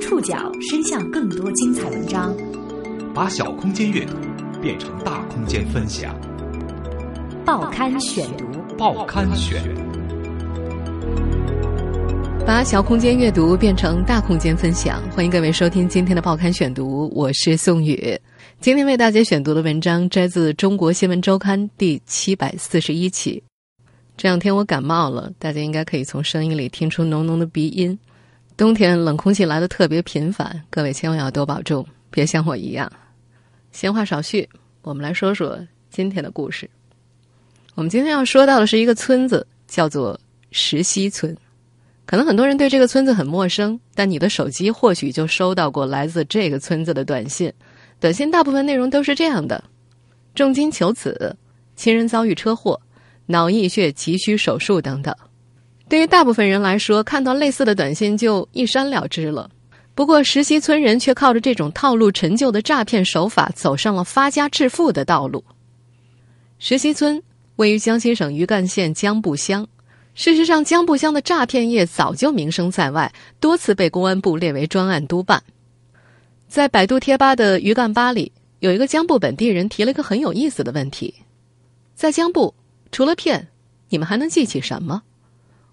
触角伸向更多精彩文章，把小空间阅读变成大空间分享。报刊选读，报刊选，把小空间阅读变成大空间分享。欢迎各位收听今天的报刊选读，我是宋宇。今天为大家选读的文章摘自《中国新闻周刊》第七百四十一期。这两天我感冒了，大家应该可以从声音里听出浓浓的鼻音。冬天冷空气来的特别频繁，各位千万要多保重，别像我一样。闲话少叙，我们来说说今天的故事。我们今天要说到的是一个村子，叫做石溪村。可能很多人对这个村子很陌生，但你的手机或许就收到过来自这个村子的短信。短信大部分内容都是这样的：重金求子，亲人遭遇车祸，脑溢血急需手术等等。对于大部分人来说，看到类似的短信就一删了之了。不过，石溪村人却靠着这种套路陈旧的诈骗手法，走上了发家致富的道路。石溪村位于江西省余干县江埠乡。事实上，江埠乡的诈骗业早就名声在外，多次被公安部列为专案督办。在百度贴吧的余干吧里，有一个江埠本地人提了一个很有意思的问题：在江埠，除了骗，你们还能记起什么？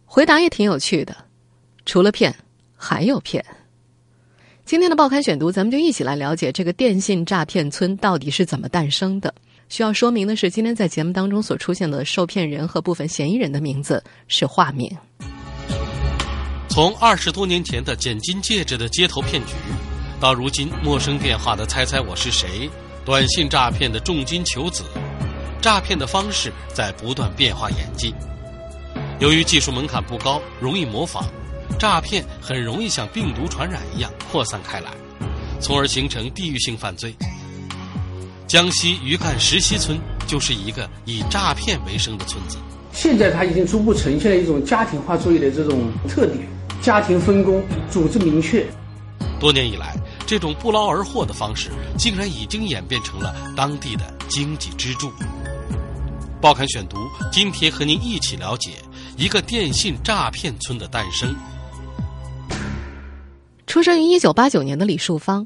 回答也挺有趣的，除了骗，还有骗。今天的报刊选读，咱们就一起来了解这个电信诈骗村到底是怎么诞生的。需要说明的是，今天在节目当中所出现的受骗人和部分嫌疑人的名字是化名。从二十多年前的捡金戒指的街头骗局，到如今陌生电话的猜猜我是谁、短信诈骗的重金求子，诈骗的方式在不断变化演进。由于技术门槛不高，容易模仿，诈骗很容易像病毒传染一样扩散开来，从而形成地域性犯罪。江西余干石溪村就是一个以诈骗为生的村子。现在它已经逐步呈现了一种家庭化作业的这种特点，家庭分工，组织明确。多年以来，这种不劳而获的方式，竟然已经演变成了当地的经济支柱。报刊选读，今天和您一起了解。一个电信诈骗村的诞生。出生于一九八九年的李树芳，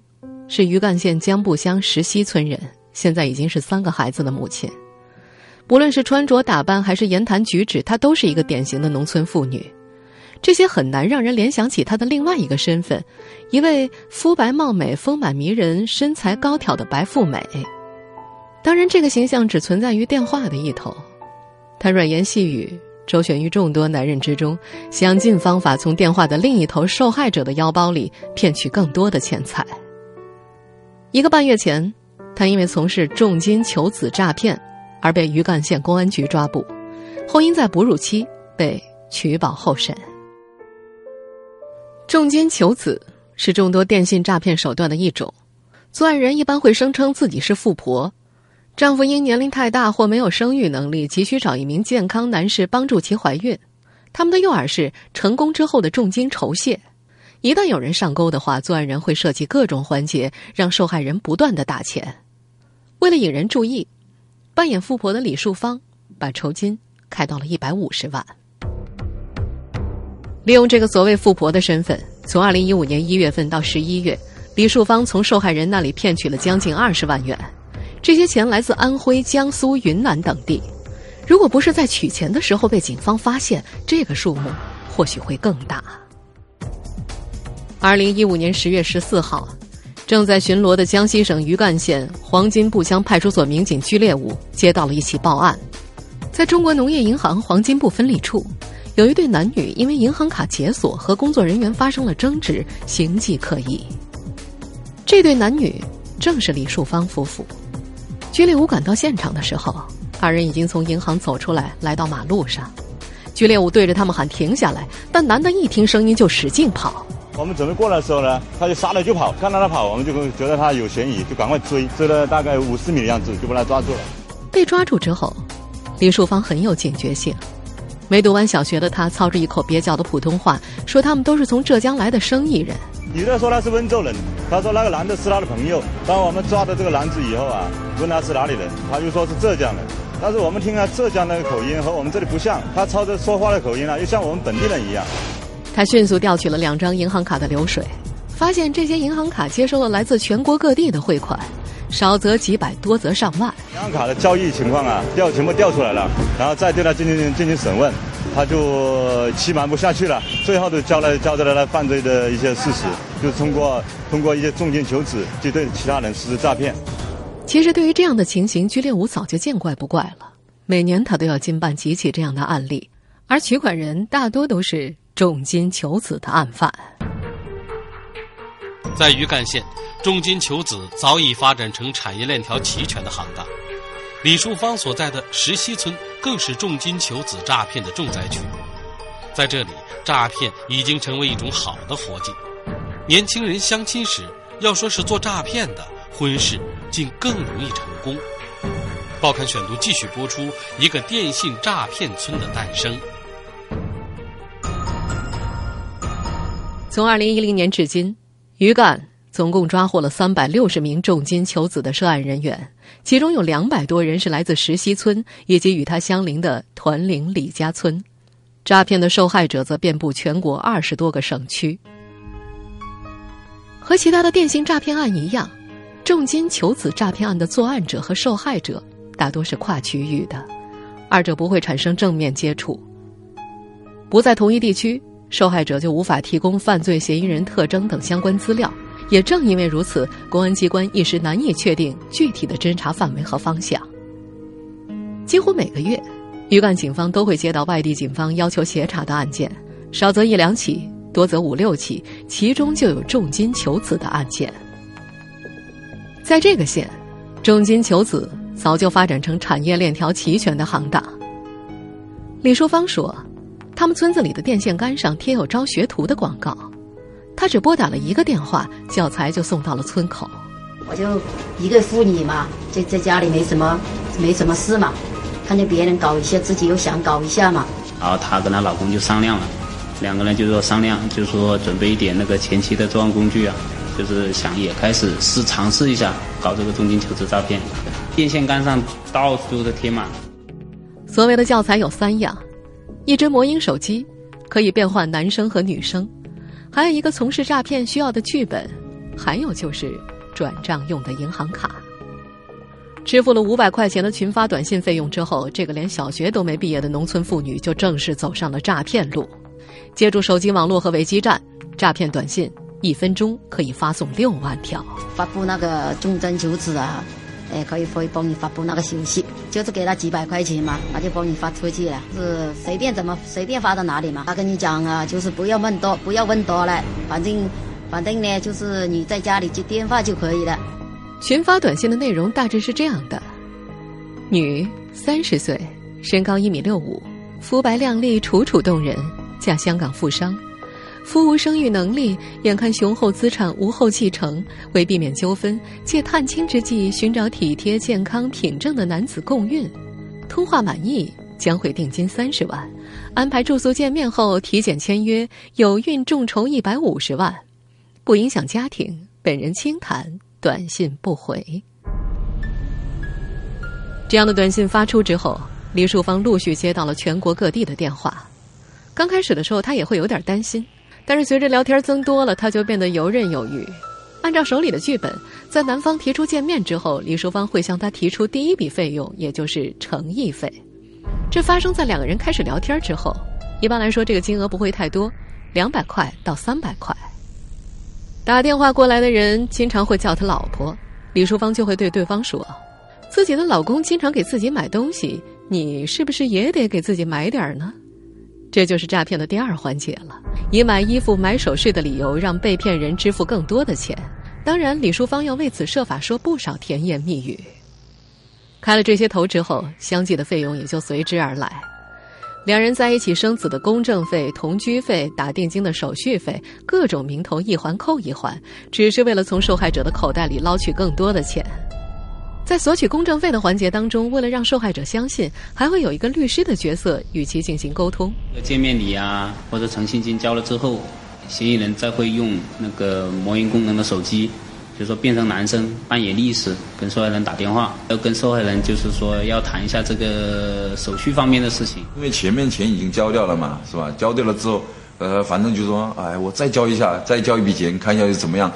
是余干县江埠乡石溪村人，现在已经是三个孩子的母亲。不论是穿着打扮还是言谈举止，她都是一个典型的农村妇女。这些很难让人联想起她的另外一个身份——一位肤白貌美、丰满迷人、身材高挑的白富美。当然，这个形象只存在于电话的一头。她软言细语。周旋于众多男人之中，想尽方法从电话的另一头受害者的腰包里骗取更多的钱财。一个半月前，他因为从事重金求子诈骗而被余干县公安局抓捕，后因在哺乳期被取保候审。重金求子是众多电信诈骗手段的一种，作案人一般会声称自己是富婆。丈夫因年龄太大或没有生育能力，急需找一名健康男士帮助其怀孕。他们的诱饵是成功之后的重金酬谢。一旦有人上钩的话，作案人会设计各种环节，让受害人不断的打钱。为了引人注意，扮演富婆的李树芳把酬金开到了一百五十万。利用这个所谓富婆的身份，从二零一五年一月份到十一月，李树芳从受害人那里骗取了将近二十万元。这些钱来自安徽、江苏、云南等地。如果不是在取钱的时候被警方发现，这个数目或许会更大。二零一五年十月十四号，正在巡逻的江西省余干县黄金埠乡派出所民警居烈武接到了一起报案，在中国农业银行黄金部分理处，有一对男女因为银行卡解锁和工作人员发生了争执，形迹可疑。这对男女正是李树芳夫妇。居烈武赶到现场的时候，二人已经从银行走出来，来到马路上。居烈武对着他们喊：“停下来！”但男的一听声音就使劲跑。我们准备过来的时候呢，他就撒腿就跑。看到他跑，我们就觉得他有嫌疑，就赶快追，追了大概五十米的样子，就把他抓住了。被抓住之后，李树芳很有警觉性。没读完小学的他，操着一口蹩脚的普通话，说他们都是从浙江来的生意人。女的说她是温州人，她说那个男的是她的朋友。当我们抓到这个男子以后啊，问他是哪里人，他就说是浙江人。但是我们听他浙江那个口音和我们这里不像，他操着说话的口音啊，又像我们本地人一样。他迅速调取了两张银行卡的流水，发现这些银行卡接收了来自全国各地的汇款，少则几百，多则上万。银行卡的交易情况啊，调全部调出来了，然后再对他进行进行审问，他就欺瞒不下去了，最后就交了交代了他犯罪的一些事实，就是通过通过一些重金求子，就对其他人实施诈骗。其实，对于这样的情形，鞠烈武早就见怪不怪了。每年他都要经办几起这样的案例，而取款人大多都是重金求子的案犯。在余干县，重金求子早已发展成产业链条齐全的行当。李树芳所在的石溪村更是重金求子诈骗的重灾区。在这里，诈骗已经成为一种好的活计。年轻人相亲时，要说是做诈骗的，婚事竟更容易成功。报刊选读继续播出一个电信诈骗村的诞生。从二零一零年至今。余干总共抓获了三百六十名重金求子的涉案人员，其中有两百多人是来自石溪村以及与他相邻的团陵李家村，诈骗的受害者则遍布全国二十多个省区。和其他的电信诈骗案一样，重金求子诈骗案的作案者和受害者大多是跨区域的，二者不会产生正面接触，不在同一地区。受害者就无法提供犯罪嫌疑人特征等相关资料，也正因为如此，公安机关一时难以确定具体的侦查范围和方向。几乎每个月，余干警方都会接到外地警方要求协查的案件，少则一两起，多则五六起，其中就有重金求子的案件。在这个县，重金求子早就发展成产业链条齐全的行当。李淑芳说。他们村子里的电线杆上贴有招学徒的广告，他只拨打了一个电话，教材就送到了村口。我就一个妇女嘛，在在家里没什么没什么事嘛，看见别人搞一些，自己又想搞一下嘛。然后她跟她老公就商量了，两个人就说商量，就说准备一点那个前期的作案工具啊，就是想也开始试尝试一下搞这个重金求职诈骗。电线杆上到处都贴满。所谓的教材有三样。一只魔音手机，可以变换男生和女生；还有一个从事诈骗需要的剧本；还有就是转账用的银行卡。支付了五百块钱的群发短信费用之后，这个连小学都没毕业的农村妇女就正式走上了诈骗路。借助手机网络和伪基站，诈骗短信一分钟可以发送六万条。发布那个重金求子啊！哎，可以可以帮你发布那个信息，就是给他几百块钱嘛，他就帮你发出去了，是随便怎么随便发到哪里嘛。他跟你讲啊，就是不要问多，不要问多了，反正反正呢，就是你在家里接电话就可以了。群发短信的内容大致是这样的：女，三十岁，身高一米六五，肤白靓丽，楚楚动人，嫁香港富商。夫无生育能力，眼看雄厚资产无后继承，为避免纠纷，借探亲之际寻找体贴、健康、品正的男子共孕。通话满意将会定金三十万，安排住宿见面后体检签约，有孕众筹一百五十万，不影响家庭。本人轻谈，短信不回。这样的短信发出之后，李树芳陆续接到了全国各地的电话。刚开始的时候，他也会有点担心。但是随着聊天增多了，他就变得游刃有余。按照手里的剧本，在男方提出见面之后，李淑芳会向他提出第一笔费用，也就是诚意费。这发生在两个人开始聊天之后。一般来说，这个金额不会太多，两百块到三百块。打电话过来的人经常会叫他老婆，李淑芳就会对对方说：“自己的老公经常给自己买东西，你是不是也得给自己买点呢？”这就是诈骗的第二环节了，以买衣服、买首饰的理由让被骗人支付更多的钱。当然，李淑芳要为此设法说不少甜言蜜语。开了这些头之后，相继的费用也就随之而来。两人在一起生子的公证费、同居费、打定金的手续费，各种名头一环扣一环，只是为了从受害者的口袋里捞取更多的钱。在索取公证费的环节当中，为了让受害者相信，还会有一个律师的角色与其进行沟通。见面礼啊，或者诚信金交了之后，嫌疑人再会用那个魔音功能的手机，就说变成男生扮演律师，跟受害人打电话，要跟受害人就是说要谈一下这个手续方面的事情。因为前面钱已经交掉了嘛，是吧？交掉了之后，呃，反正就说，哎，我再交一下，再交一笔钱，看一下又怎么样。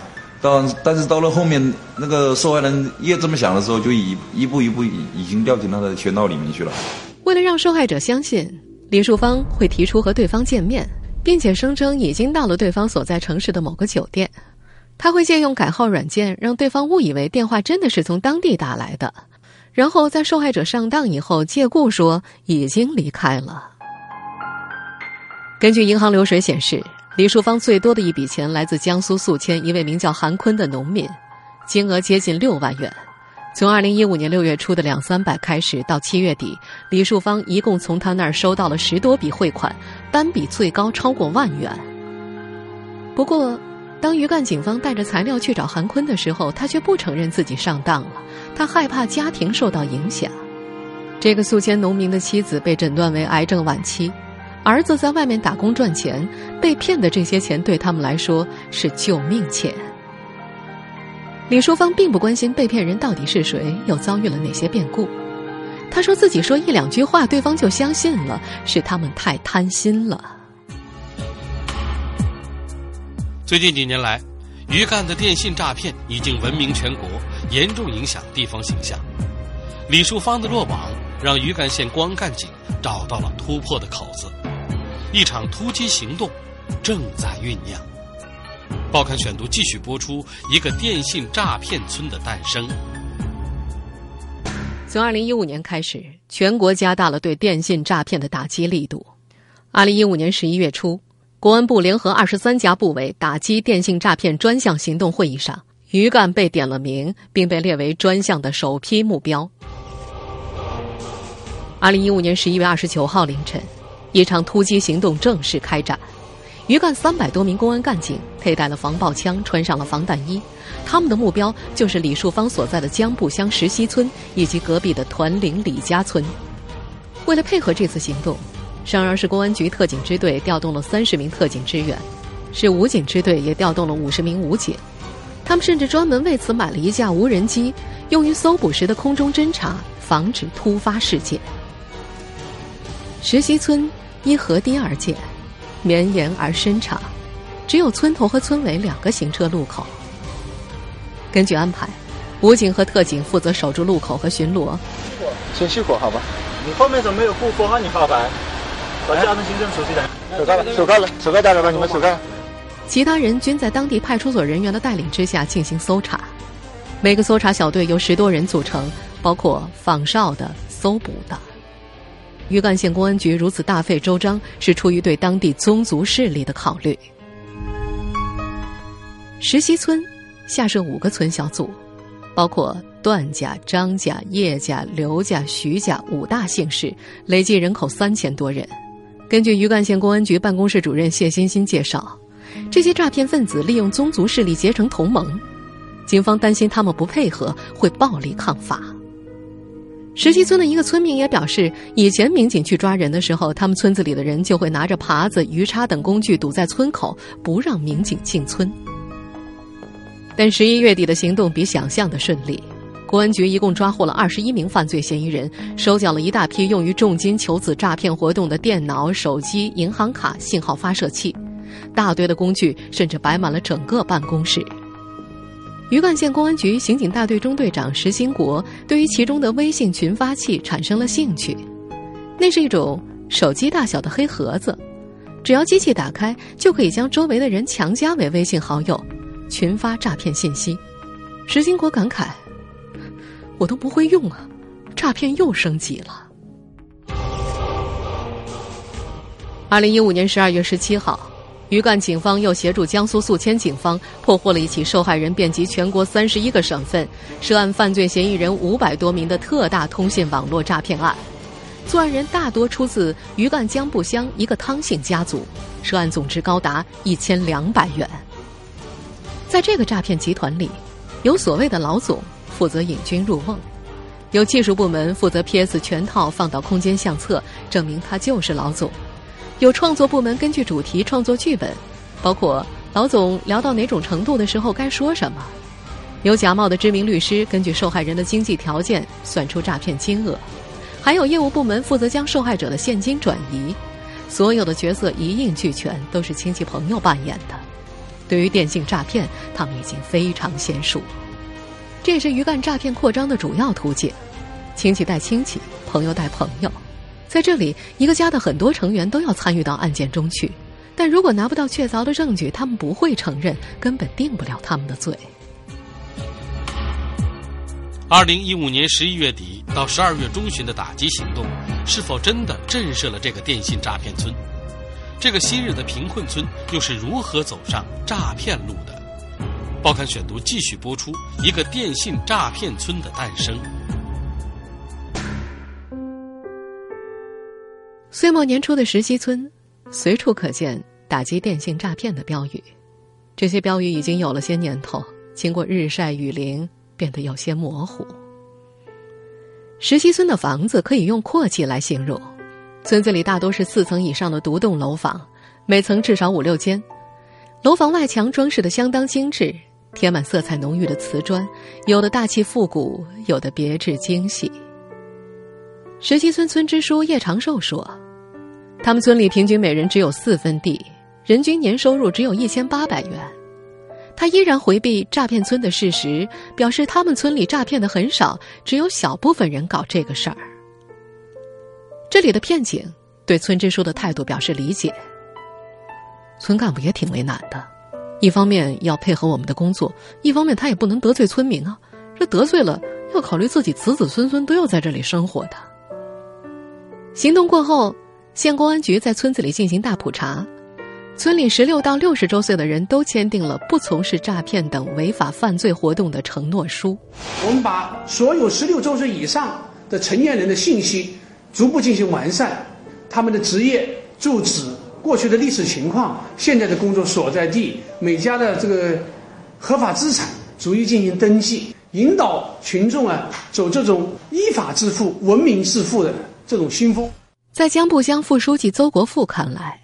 到但是到了后面，那个受害人越这么想的时候，就一一步一步已已经掉进他的圈套里面去了。为了让受害者相信李树芳会提出和对方见面，并且声称已经到了对方所在城市的某个酒店，他会借用改号软件让对方误以为电话真的是从当地打来的，然后在受害者上当以后借故说已经离开了。根据银行流水显示。李树芳最多的一笔钱来自江苏宿迁一位名叫韩坤的农民，金额接近六万元。从二零一五年六月初的两三百开始，到七月底，李树芳一共从他那儿收到了十多笔汇款，单笔最高超过万元。不过，当余干警方带着材料去找韩坤的时候，他却不承认自己上当了。他害怕家庭受到影响。这个宿迁农民的妻子被诊断为癌症晚期。儿子在外面打工赚钱，被骗的这些钱对他们来说是救命钱。李淑芳并不关心被骗人到底是谁，又遭遇了哪些变故。他说自己说一两句话，对方就相信了，是他们太贪心了。最近几年来，余干的电信诈骗已经闻名全国，严重影响地方形象。李淑芳的落网，让余干县公安干警找到了突破的口子。一场突击行动正在酝酿。报刊选读继续播出一个电信诈骗村的诞生。从二零一五年开始，全国加大了对电信诈骗的打击力度。二零一五年十一月初，公安部联合二十三家部委打击电信诈骗专项行动会议上，余干被点了名，并被列为专项的首批目标。二零一五年十一月二十九号凌晨。一场突击行动正式开展，余干三百多名公安干警佩戴了防爆枪，穿上了防弹衣，他们的目标就是李树芳所在的江埠乡石溪村以及隔壁的团岭李家村。为了配合这次行动，襄阳市公安局特警支队调动了三十名特警支援，市武警支队也调动了五十名武警，他们甚至专门为此买了一架无人机，用于搜捕时的空中侦察，防止突发事件。石溪村。依河堤而建，绵延而深长，只有村头和村尾两个行车路口。根据安排，武警和特警负责守住路口和巡逻。先熄火，好吧？你后面怎么没有护拨号？你发牌，把交通行政手续来。手铐了，手铐了，手铐带来吧，你们手铐。其他人均在当地派出所人员的带领之下进行搜查。每个搜查小队由十多人组成，包括访哨的、搜捕的。余干县公安局如此大费周章，是出于对当地宗族势力的考虑。石溪村下设五个村小组，包括段家、张家、叶家、刘家、徐家五大姓氏，累计人口三千多人。根据余干县公安局办公室主任谢欣欣介绍，这些诈骗分子利用宗族势力结成同盟，警方担心他们不配合会暴力抗法。石溪村的一个村民也表示，以前民警去抓人的时候，他们村子里的人就会拿着耙子、鱼叉等工具堵在村口，不让民警进村。但十一月底的行动比想象的顺利，公安局一共抓获了二十一名犯罪嫌疑人，收缴了一大批用于重金求子诈骗活动的电脑、手机、银行卡、信号发射器，大堆的工具甚至摆满了整个办公室。余干县公安局刑警大队中队长石兴国对于其中的微信群发器产生了兴趣。那是一种手机大小的黑盒子，只要机器打开，就可以将周围的人强加为微信好友，群发诈骗信息。石兴国感慨：“我都不会用啊，诈骗又升级了。”二零一五年十二月十七号。余干警方又协助江苏宿迁警方破获了一起受害人遍及全国三十一个省份、涉案犯罪嫌疑人五百多名的特大通信网络诈骗案。作案人大多出自余干江埠乡一个汤姓家族，涉案总值高达一千两百元。在这个诈骗集团里，有所谓的老总负责引君入瓮，有技术部门负责 PS 全套放到空间相册，证明他就是老总。有创作部门根据主题创作剧本，包括老总聊到哪种程度的时候该说什么；有假冒的知名律师根据受害人的经济条件算出诈骗金额；还有业务部门负责将受害者的现金转移。所有的角色一应俱全，都是亲戚朋友扮演的。对于电信诈骗，他们已经非常娴熟。这也是鱼干诈骗扩张的主要途径：亲戚带亲戚，朋友带朋友。在这里，一个家的很多成员都要参与到案件中去。但如果拿不到确凿的证据，他们不会承认，根本定不了他们的罪。二零一五年十一月底到十二月中旬的打击行动，是否真的震慑了这个电信诈骗村？这个昔日的贫困村又是如何走上诈骗路的？报刊选读继续播出一个电信诈骗村的诞生。岁末年初的石溪村，随处可见打击电信诈骗的标语。这些标语已经有了些年头，经过日晒雨淋。变得有些模糊。石溪村的房子可以用阔气来形容，村子里大多是四层以上的独栋楼房，每层至少五六间。楼房外墙装饰的相当精致，贴满色彩浓郁的瓷砖，有的大气复古，有的别致精细。石溪村村支书叶长寿说：“他们村里平均每人只有四分地，人均年收入只有一千八百元。”他依然回避诈骗村的事实，表示他们村里诈骗的很少，只有小部分人搞这个事儿。这里的骗警对村支书的态度表示理解。村干部也挺为难的，一方面要配合我们的工作，一方面他也不能得罪村民啊。这得罪了，要考虑自己子子孙孙都要在这里生活的。行动过后，县公安局在村子里进行大普查。村里十六到六十周岁的人都签订了不从事诈骗等违法犯罪活动的承诺书。我们把所有十六周岁以上的成年人的信息逐步进行完善，他们的职业、住址、过去的历史情况、现在的工作所在地、每家的这个合法资产，逐一进行登记，引导群众啊走这种依法致富、文明致富的这种新风。在江步乡副书记邹国富看来。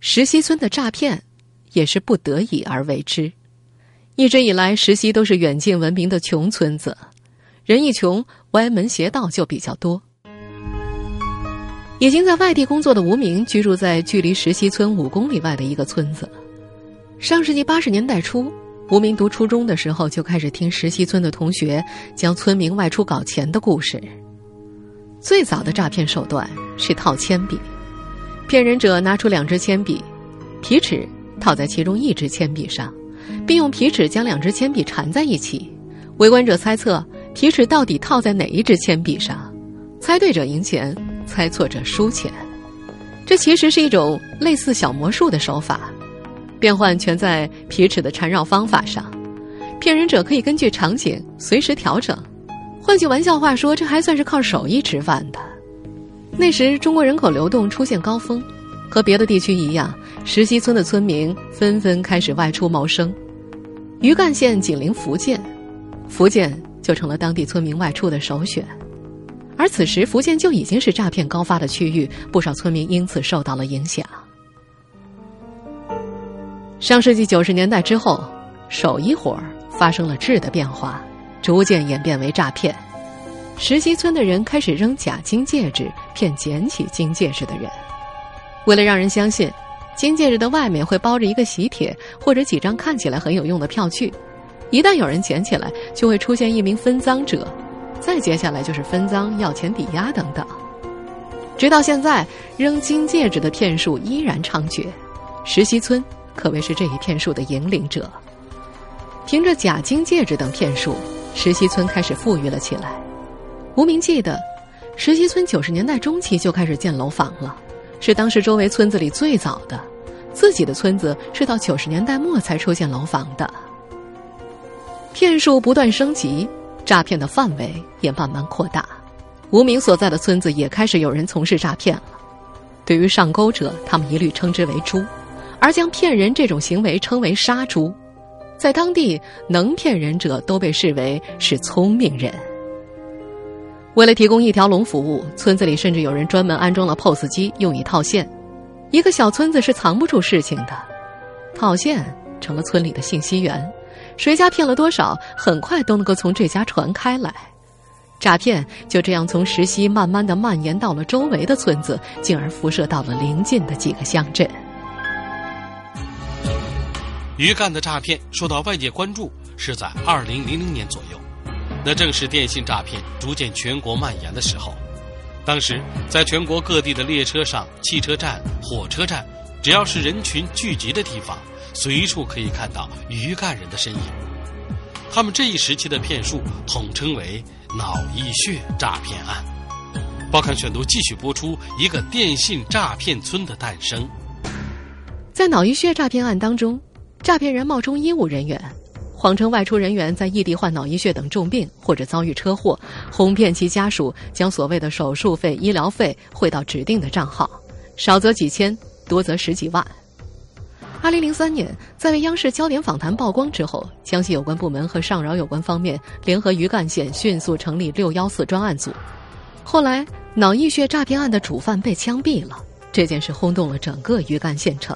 石溪村的诈骗，也是不得已而为之。一直以来，石溪都是远近闻名的穷村子，人一穷，歪门邪道就比较多。已经在外地工作的吴明，居住在距离石溪村五公里外的一个村子。上世纪八十年代初，吴明读初中的时候，就开始听石溪村的同学将村民外出搞钱的故事。最早的诈骗手段是套铅笔。骗人者拿出两支铅笔，皮尺套在其中一支铅笔上，并用皮尺将两支铅笔缠在一起。围观者猜测皮尺到底套在哪一支铅笔上，猜对者赢钱，猜错者输钱。这其实是一种类似小魔术的手法，变换全在皮尺的缠绕方法上。骗人者可以根据场景随时调整。换句玩笑话说，这还算是靠手艺吃饭的。那时，中国人口流动出现高峰，和别的地区一样，石溪村的村民纷纷开始外出谋生。余干县紧邻福建，福建就成了当地村民外出的首选。而此时，福建就已经是诈骗高发的区域，不少村民因此受到了影响。上世纪九十年代之后，手艺活儿发生了质的变化，逐渐演变为诈骗。石溪村的人开始扔假金戒指骗捡起金戒指的人，为了让人相信，金戒指的外面会包着一个喜帖或者几张看起来很有用的票据，一旦有人捡起来，就会出现一名分赃者，再接下来就是分赃、要钱抵押等等。直到现在，扔金戒指的骗术依然猖獗，石溪村可谓是这一骗术的引领者。凭着假金戒指等骗术，石溪村开始富裕了起来。吴明记得，石溪村九十年代中期就开始建楼房了，是当时周围村子里最早的。自己的村子是到九十年代末才出现楼房的。骗术不断升级，诈骗的范围也慢慢扩大。吴明所在的村子也开始有人从事诈骗了。对于上钩者，他们一律称之为“猪”，而将骗人这种行为称为“杀猪”。在当地，能骗人者都被视为是聪明人。为了提供一条龙服务，村子里甚至有人专门安装了 POS 机，用以套现。一个小村子是藏不住事情的，套现成了村里的信息源，谁家骗了多少，很快都能够从这家传开来。诈骗就这样从石溪慢慢的蔓延到了周围的村子，进而辐射到了邻近的几个乡镇。于干的诈骗受到外界关注是在二零零零年左右，那正是电信诈骗逐渐全国蔓延的时候。当时，在全国各地的列车上、汽车站、火车站，只要是人群聚集的地方，随处可以看到鱼干人的身影。他们这一时期的骗术统称为“脑溢血诈骗案”。报刊选读继续播出一个电信诈骗村的诞生。在脑溢血诈骗案当中，诈骗人冒充医务人员。谎称外出人员在异地患脑溢血等重病或者遭遇车祸，哄骗其家属将所谓的手术费、医疗费汇到指定的账号，少则几千，多则十几万。二零零三年，在为央视焦点访谈曝光之后，江西有关部门和上饶有关方面联合余干县迅速成立“六幺四”专案组。后来，脑溢血诈骗案的主犯被枪毙了，这件事轰动了整个余干县城。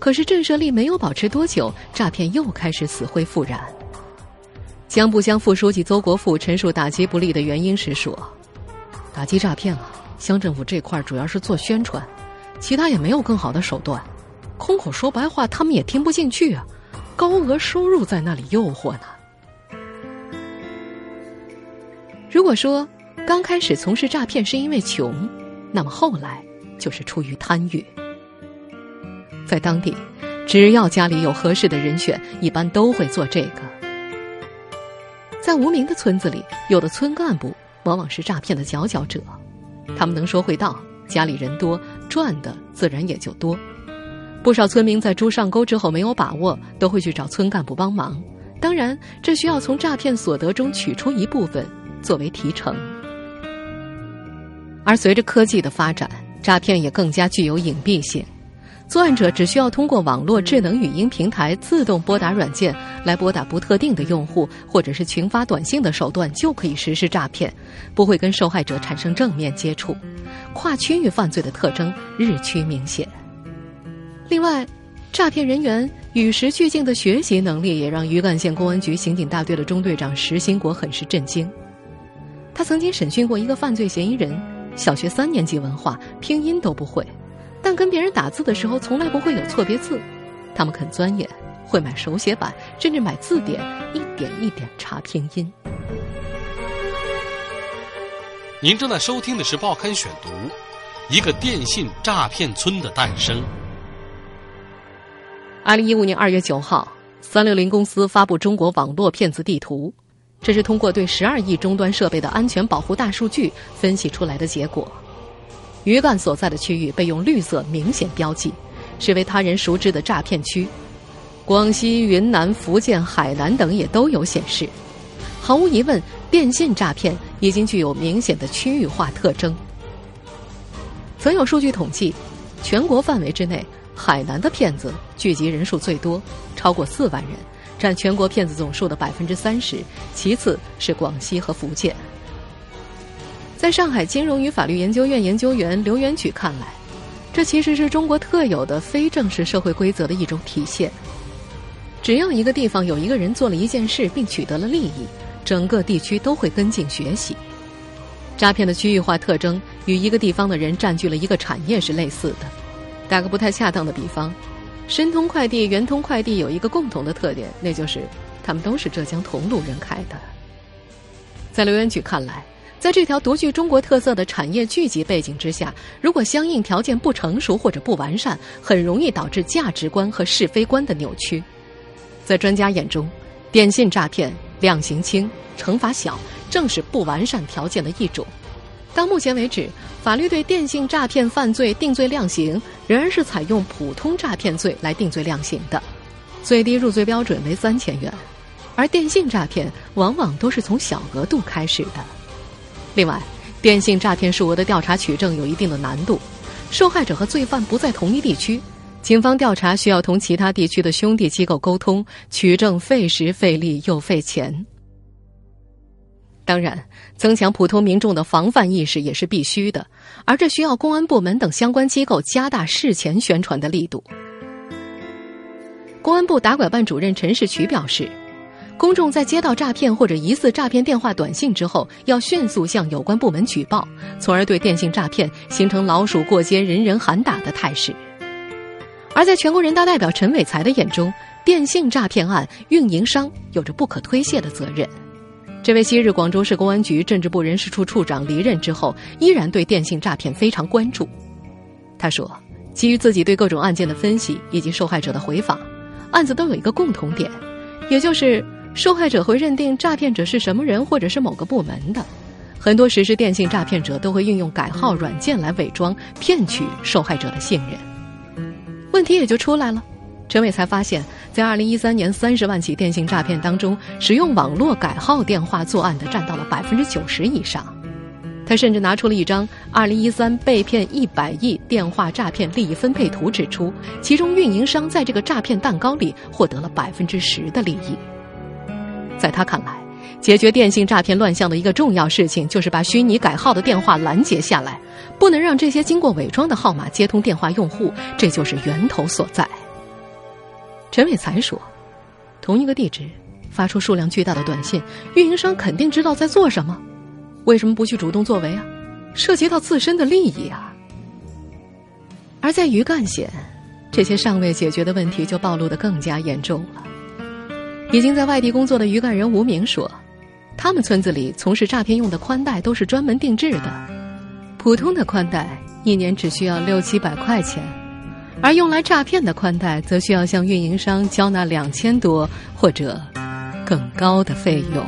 可是震慑力没有保持多久，诈骗又开始死灰复燃。江步乡副书记邹国富陈述打击不力的原因时说：“打击诈骗啊，乡政府这块主要是做宣传，其他也没有更好的手段。空口说白话，他们也听不进去啊。高额收入在那里诱惑呢。如果说刚开始从事诈骗是因为穷，那么后来就是出于贪欲。”在当地，只要家里有合适的人选，一般都会做这个。在无名的村子里，有的村干部往往是诈骗的佼佼者，他们能说会道，家里人多，赚的自然也就多。不少村民在猪上钩之后没有把握，都会去找村干部帮忙。当然，这需要从诈骗所得中取出一部分作为提成。而随着科技的发展，诈骗也更加具有隐蔽性。作案者只需要通过网络智能语音平台自动拨打软件来拨打不特定的用户，或者是群发短信的手段，就可以实施诈骗，不会跟受害者产生正面接触。跨区域犯罪的特征日趋明显。另外，诈骗人员与时俱进的学习能力也让余干县公安局刑警大队的中队长石兴国很是震惊。他曾经审讯过一个犯罪嫌疑人，小学三年级文化，拼音都不会。但跟别人打字的时候，从来不会有错别字。他们肯钻研，会买手写板，甚至买字典，一点一点查拼音。您正在收听的是《报刊选读》，一个电信诈骗村的诞生。二零一五年二月九号，三六零公司发布中国网络骗子地图，这是通过对十二亿终端设备的安全保护大数据分析出来的结果。鱼干所在的区域被用绿色明显标记，是为他人熟知的诈骗区。广西、云南、福建、海南等也都有显示。毫无疑问，电信诈骗已经具有明显的区域化特征。曾有数据统计，全国范围之内，海南的骗子聚集人数最多，超过四万人，占全国骗子总数的百分之三十。其次是广西和福建。在上海金融与法律研究院研究员刘元举看来，这其实是中国特有的非正式社会规则的一种体现。只要一个地方有一个人做了一件事并取得了利益，整个地区都会跟进学习。诈骗的区域化特征与一个地方的人占据了一个产业是类似的。打个不太恰当的比方，申通快递、圆通快递有一个共同的特点，那就是他们都是浙江桐庐人开的。在刘元举看来。在这条独具中国特色的产业聚集背景之下，如果相应条件不成熟或者不完善，很容易导致价值观和是非观的扭曲。在专家眼中，电信诈骗量刑轻、惩罚小，正是不完善条件的一种。到目前为止，法律对电信诈骗犯罪定罪量刑仍然是采用普通诈骗罪来定罪量刑的，最低入罪标准为三千元，而电信诈骗往往都是从小额度开始的。另外，电信诈骗数额的调查取证有一定的难度，受害者和罪犯不在同一地区，警方调查需要同其他地区的兄弟机构沟通，取证费时费力又费钱。当然，增强普通民众的防范意识也是必须的，而这需要公安部门等相关机构加大事前宣传的力度。公安部打拐办主任陈世渠表示。公众在接到诈骗或者疑似诈骗电话短信之后，要迅速向有关部门举报，从而对电信诈骗形成老鼠过街、人人喊打的态势。而在全国人大代表陈伟才的眼中，电信诈骗案运营商有着不可推卸的责任。这位昔日广州市公安局政治部人事处处长离任之后，依然对电信诈骗非常关注。他说：“基于自己对各种案件的分析以及受害者的回访，案子都有一个共同点，也就是受害者会认定诈骗者是什么人或者是某个部门的。很多实施电信诈骗者都会运用改号软件来伪装，骗取受害者的信任。问题也就出来了。陈伟才发现，在二零一三年三十万起电信诈骗当中，使用网络改号电话作案的占到了百分之九十以上。”他甚至拿出了一张二零一三被骗一百亿电话诈骗利益分配图，指出其中运营商在这个诈骗蛋糕里获得了百分之十的利益。在他看来，解决电信诈骗乱象的一个重要事情，就是把虚拟改号的电话拦截下来，不能让这些经过伪装的号码接通电话用户，这就是源头所在。陈伟才说：“同一个地址发出数量巨大的短信，运营商肯定知道在做什么。”为什么不去主动作为啊？涉及到自身的利益啊！而在余干县，这些尚未解决的问题就暴露的更加严重了。已经在外地工作的余干人吴明说，他们村子里从事诈骗用的宽带都是专门定制的，普通的宽带一年只需要六七百块钱，而用来诈骗的宽带则需要向运营商交纳两千多或者更高的费用。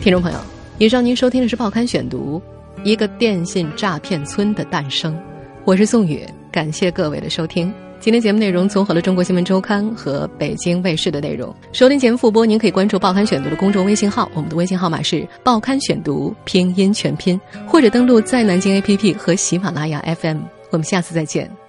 听众朋友，以上您收听的是《报刊选读》，一个电信诈骗村的诞生。我是宋宇，感谢各位的收听。今天节目内容综合了《中国新闻周刊》和北京卫视的内容。收听节目复播，您可以关注《报刊选读》的公众微信号，我们的微信号码是《报刊选读》拼音全拼，或者登录在南京 APP 和喜马拉雅 FM。我们下次再见。